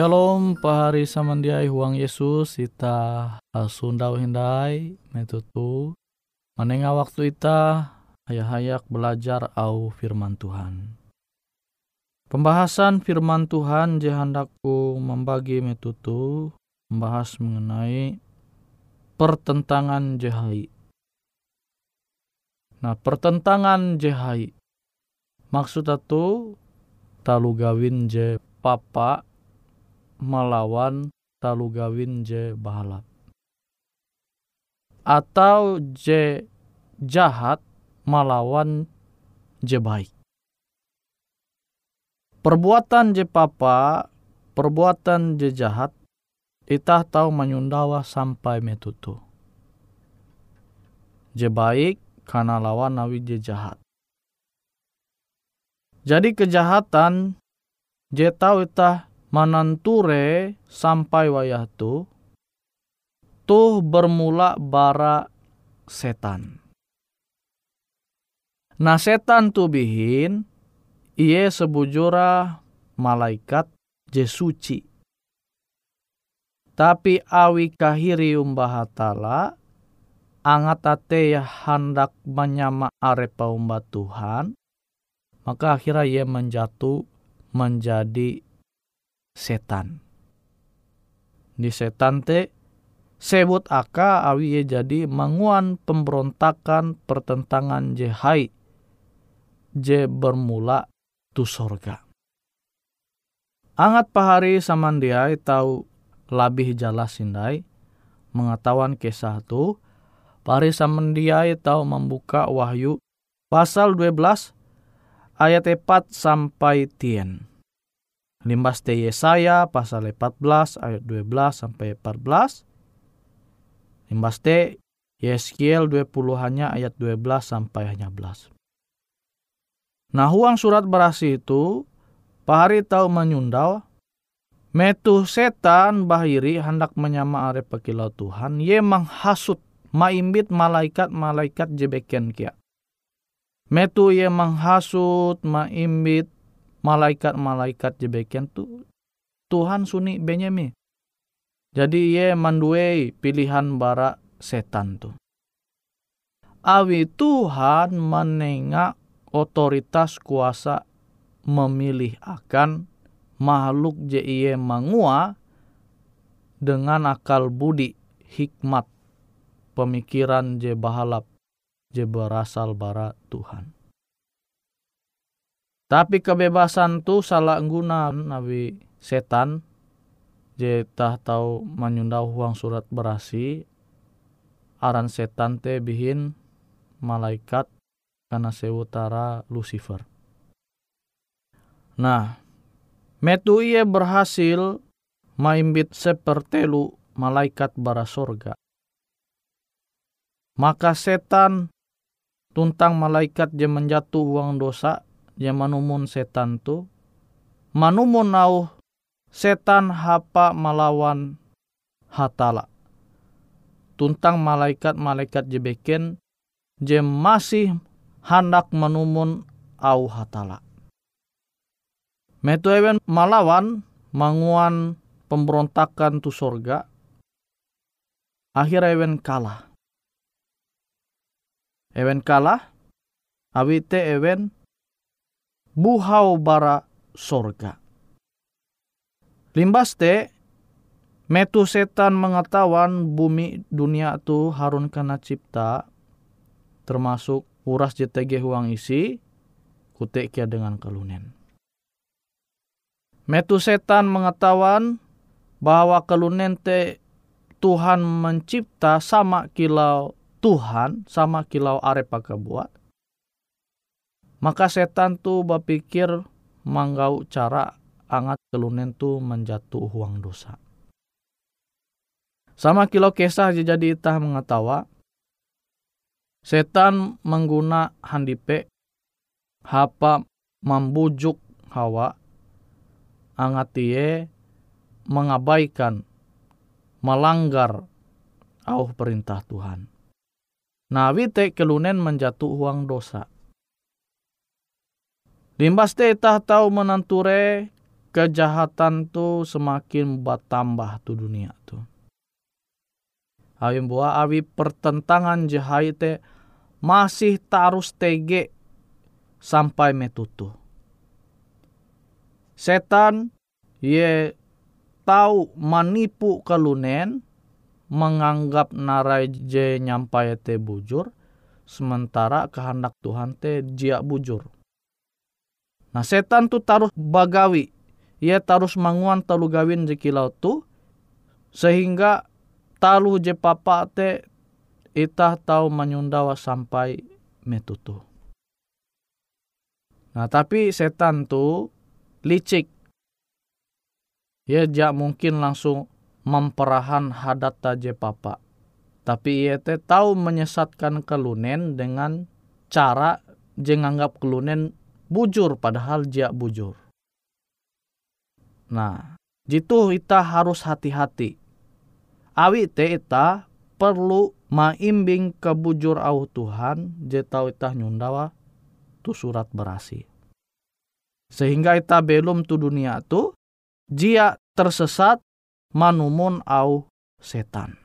Shalom pahari samandiai huang Yesus ita sundau hindai metutu manenga waktu ita hayak-hayak belajar au firman Tuhan. Pembahasan firman Tuhan je hendakku membagi metutu membahas mengenai pertentangan jahai. Nah, pertentangan jahai maksud itu talu gawin je papa melawan talu gawin je bahalap. Atau je jahat melawan je baik. Perbuatan je papa, perbuatan je jahat, itah tahu menyundawa sampai metutu. Je baik karena lawan nawi je jahat. Jadi kejahatan je tahu itah mananture sampai wayah tu tuh bermula bara setan. Nah setan tu bihin iye sebujura malaikat je suci. Tapi awi kahiri umbahatala angat ate ya hendak menyama arepa umba Tuhan maka akhirnya ia menjatuh menjadi setan. Di setan te sebut aka awi jadi manguan pemberontakan pertentangan jehai je bermula tu sorga. Angat pahari samandiai tahu labih jelas sindai mengetahuan kisah tu pahari samandiai tahu membuka wahyu pasal 12 ayat 4 sampai tien. Limbas te Yesaya pasal 14 ayat 12 sampai 14. Limbas te Yeskiel 20 hanya ayat 12 sampai hanya 11. Nah, huang surat berasi itu, pahari tahu menyundau, metu setan bahiri hendak menyama are pekilau Tuhan, ye menghasut maimbit malaikat-malaikat jebeken kia. Metu ye menghasut maimbit malaikat-malaikat jebeken tu Tuhan suni benyemi. Jadi ye manduei pilihan bara setan tu. Awi Tuhan menengak otoritas kuasa memilih akan makhluk JIE mangua dengan akal budi hikmat pemikiran je bahalap je berasal bara Tuhan. Tapi kebebasan tu salah guna nabi setan je tah tahu menyundau huang surat berasi aran setan te bihin malaikat karena sewutara Lucifer. Nah, metu ia berhasil maimbit sepertelu malaikat bara sorga. Maka setan tuntang malaikat je menjatuh uang dosa je manumun setan tu manumun nau setan hapa melawan hatala. Tuntang malaikat-malaikat jebeken je masih hendak menumun au hatala. Metu ewen malawan manguan pemberontakan tu sorga. Akhir ewen kalah. Ewen kalah. Awite ewen buhau bara sorga. Limbas te metu setan mengetahuan bumi dunia tu harun kena cipta termasuk uras JTG huang isi, kutek kia dengan kelunen. Metu setan mengetahuan bahwa kelunen te Tuhan mencipta sama kilau Tuhan, sama kilau arepa buat. Maka setan tu berpikir manggau cara angat kelunen tu menjatuh huang dosa. Sama kilau kisah jadi itah mengetawa Setan mengguna handipe hapa membujuk Hawa angatie mengabaikan melanggar au perintah Tuhan. Nah, wite kelunen menjatuh uang dosa. Limbas te tah tahu menanture kejahatan tu semakin bertambah tu dunia tu. Awi buah awi pertentangan jahai te masih tarus tege sampai metutu. Setan ye tahu manipu kalunen menganggap narai je nyampai te bujur sementara kehendak Tuhan te jia bujur. Nah setan tu taruh bagawi ia tarus manguan talu gawin je kilau tu sehingga talu je papa te itah tahu menyundawa sampai metutu. Nah tapi setan tu licik. Ia jak mungkin langsung memperahan hadat taje papa. Tapi ia te tahu menyesatkan kelunen dengan cara jenganggap kelunen bujur padahal jak bujur. Nah, jitu kita harus hati-hati. Awi te ita perlu maimbing kebujur au Tuhan je tau ita nyundawa tu surat berasi. Sehingga ita belum tu dunia tu, jia tersesat manumun au setan.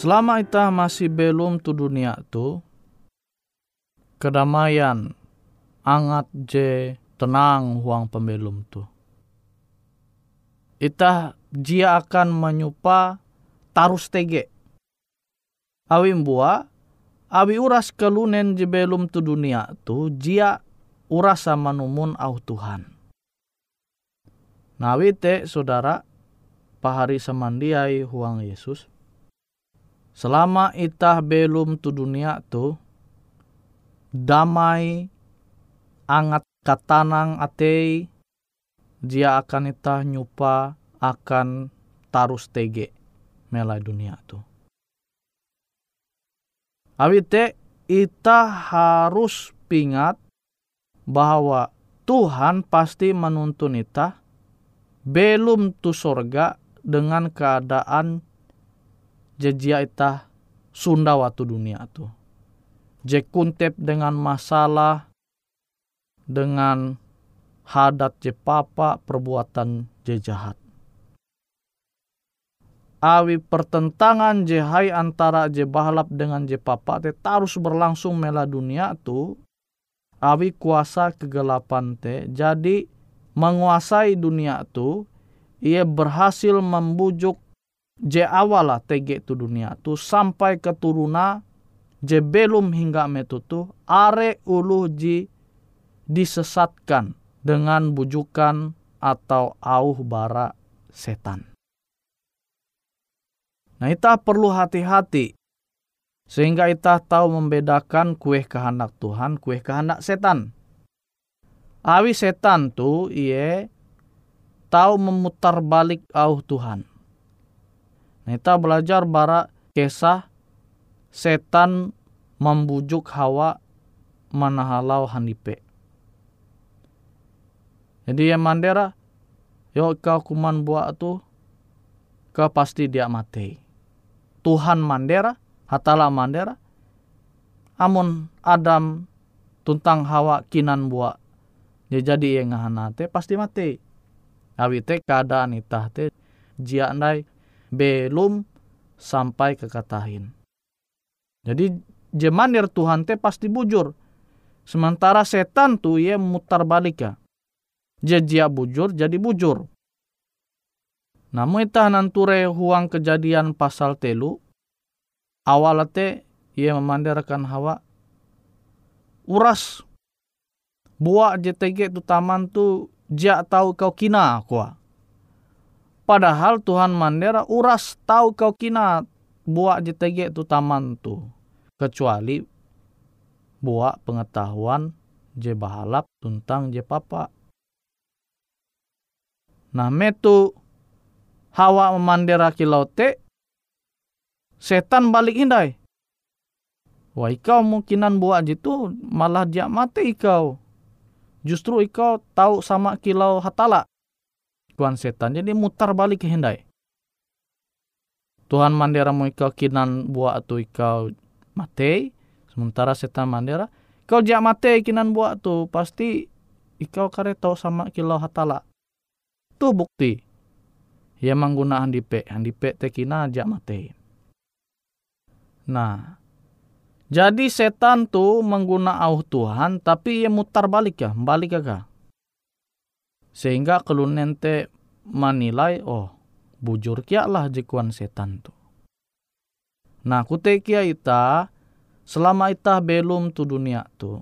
Selama kita masih belum tu dunia tu, kedamaian angat je tenang huang pembelum tu. Ita jia akan menyupa tarus tege. Awi mbua, awi uras kelunen je belum tu dunia tu, jia uras sama numun au Tuhan. Nawi te saudara, pahari semandiai huang Yesus, Selama itah belum tu dunia tu, damai, angat katanang atei, dia akan itah nyupa akan tarus tege melai dunia tu. Awite ita harus pingat bahwa Tuhan pasti menuntun ita belum tu sorga dengan keadaan jejia ita sunda waktu dunia tu. Je kuntep dengan masalah, dengan hadat je papa perbuatan je jahat. Awi pertentangan je hai antara je bahalap dengan je papa te tarus berlangsung mela dunia tu. Awi kuasa kegelapan te jadi menguasai dunia tu ia berhasil membujuk je awala tege tu dunia tu sampai keturuna je belum hingga metutu are ulu ji disesatkan dengan bujukan atau auh bara setan. Nah, kita perlu hati-hati sehingga kita tahu membedakan kue kehendak Tuhan, kue kehendak setan. Awi setan tu iye tahu memutar balik auh Tuhan. Kita belajar bara kisah setan membujuk Hawa manahalau handipe. Jadi yang mandera, yo kau kuman buat tu, kau pasti dia mati. Tuhan mandera, hatala mandera, amun Adam tuntang Hawa kinan buat, dia jadi yang ngahanate pasti mati. Awite keadaan itah te jia nai belum sampai ke katahin. Jadi jemanir Tuhan te pasti bujur. Sementara setan tu ia mutar balik ya. Jejia bujur jadi bujur. Namun itah nanture huang kejadian pasal telu. Awal te ia memandirkan hawa. Uras. Buat JTG tu taman tu jak tahu kau kina kuah Padahal Tuhan mandera uras tahu kau kina buat JTG tu taman tu. Kecuali buat pengetahuan je bahalap tentang je papa. Nah metu hawa memandera kilau te setan balik indai. Wah ikau mungkinan buat jitu malah dia mati ikau. Justru ikau tahu sama kilau hatala tuan setan. Jadi mutar balik kehendai. Tuhan mandera mau ikau kinan buat tu ikau mate. Sementara setan mandera. Kau jak mate kinan buat tu. Pasti ikau kare tau sama kilau hatala. Tu bukti. Ia mengguna handipe. Handipe te kina jak mate. Nah. Jadi setan tu mengguna au Tuhan tapi ia mutar balik ya. Balik agak sehingga kelunen te manilai oh bujur kia lah jekuan setan tu. Nah kute kia ita selama ita belum tu dunia tu.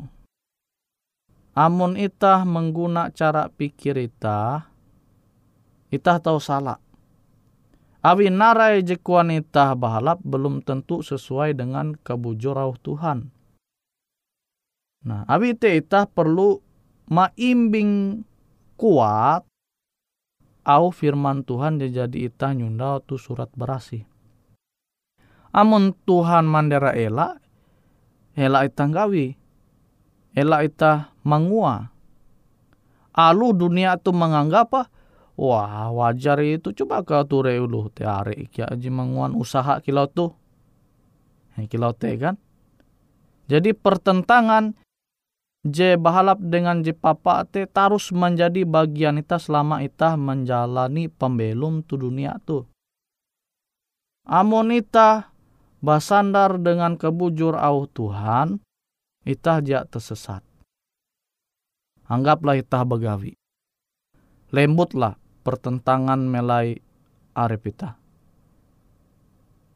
Amun ita mengguna cara pikir ita, ita tahu salah. Awi narai jekuan ita bahalap belum tentu sesuai dengan kebujurau Tuhan. Nah, awi te ita perlu maimbing kuat au firman Tuhan dia jadi ita nyunda tu surat berasi. Amun Tuhan mandera ela, ela ita gawi, ela ita mangua. Alu dunia tu menganggap? Wah wajar itu coba kau ture ulu teare ikia aji manguan usaha kilau tu. Kilau te kan. Jadi pertentangan je bahalap dengan je papa te tarus menjadi bagian ita selama ita menjalani pembelum tu dunia tu. Amun ita basandar dengan kebujur au Tuhan, itah jak tersesat. Anggaplah itah begawi. Lembutlah pertentangan melai arep itah.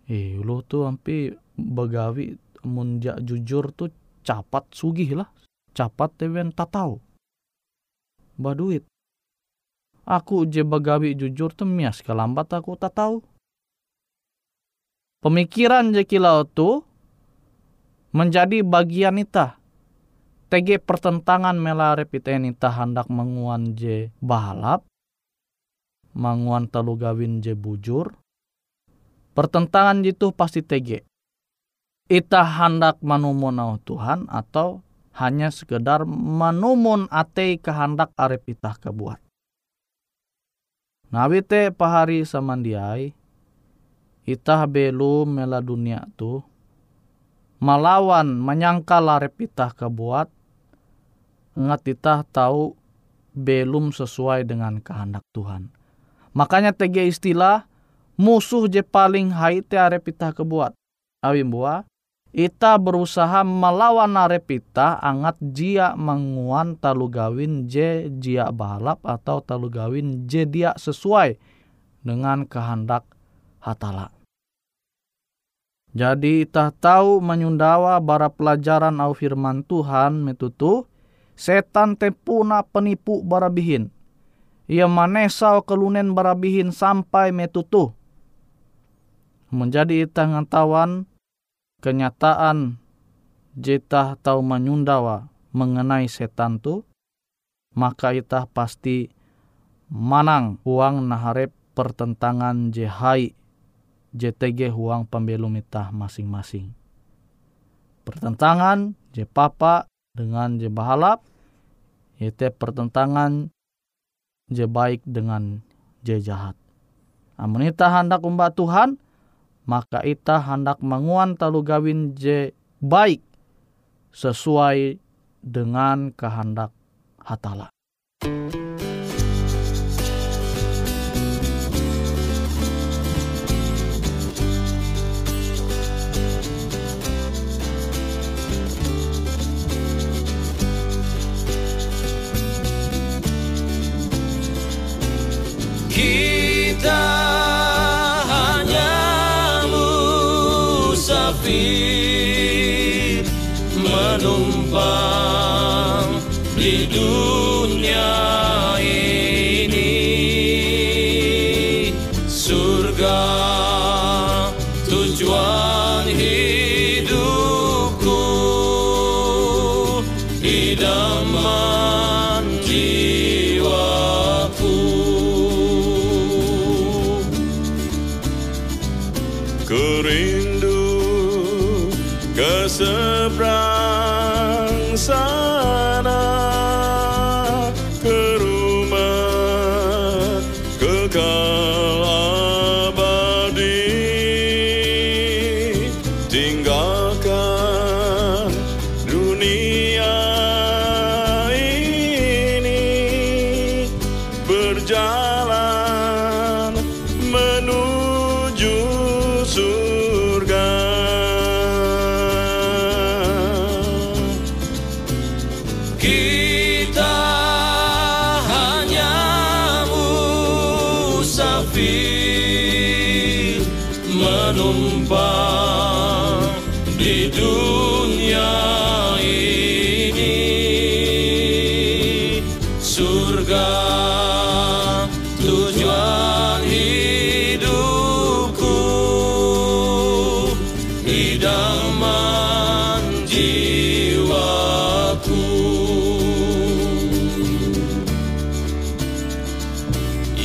Eh, lu tuh ampi begawi munjak jujur tuh capat sugih lah. Capat tewen tatau. Baduit. Aku je begawi jujur tuh mias kelambat aku tak tahu Pemikiran je kilau tu menjadi bagian ita. TG pertentangan melare piten ita hendak menguan je balap, menguan telu gawin je bujur. Pertentangan itu pasti TG. Ita hendak manumun au Tuhan atau hanya sekedar manumun ate kehendak arep ita kebuat. Nawite pahari samandiai, itah belum mela dunia tu malawan menyangka larep itah kebuat ngat itah tahu belum sesuai dengan kehendak Tuhan. Makanya tege istilah musuh je paling hai te arep itah kebuat. Awim buah, ita berusaha melawan arep ita angat jia menguan talu gawin je jia balap atau talu gawin je dia sesuai dengan kehendak hatala. Jadi tah tahu menyundawa bara pelajaran au firman Tuhan metutu, setan te puna penipu barabihin. Ia manesau kelunen barabihin sampai metutu. Menjadi itah ngantawan kenyataan jeta tahu menyundawa mengenai setan tu, maka itah pasti manang uang naharep pertentangan jehai JTG huang pembelum itah masing-masing. Pertentangan je papa dengan je bahalap, yaitu pertentangan je baik dengan je jahat. Amun ita hendak umba Tuhan, maka ita hendak menguan talu gawin je baik sesuai dengan kehendak hatala. Kita numpang di dunia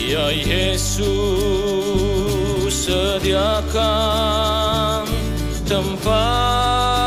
Ya Yesus sediakan tempat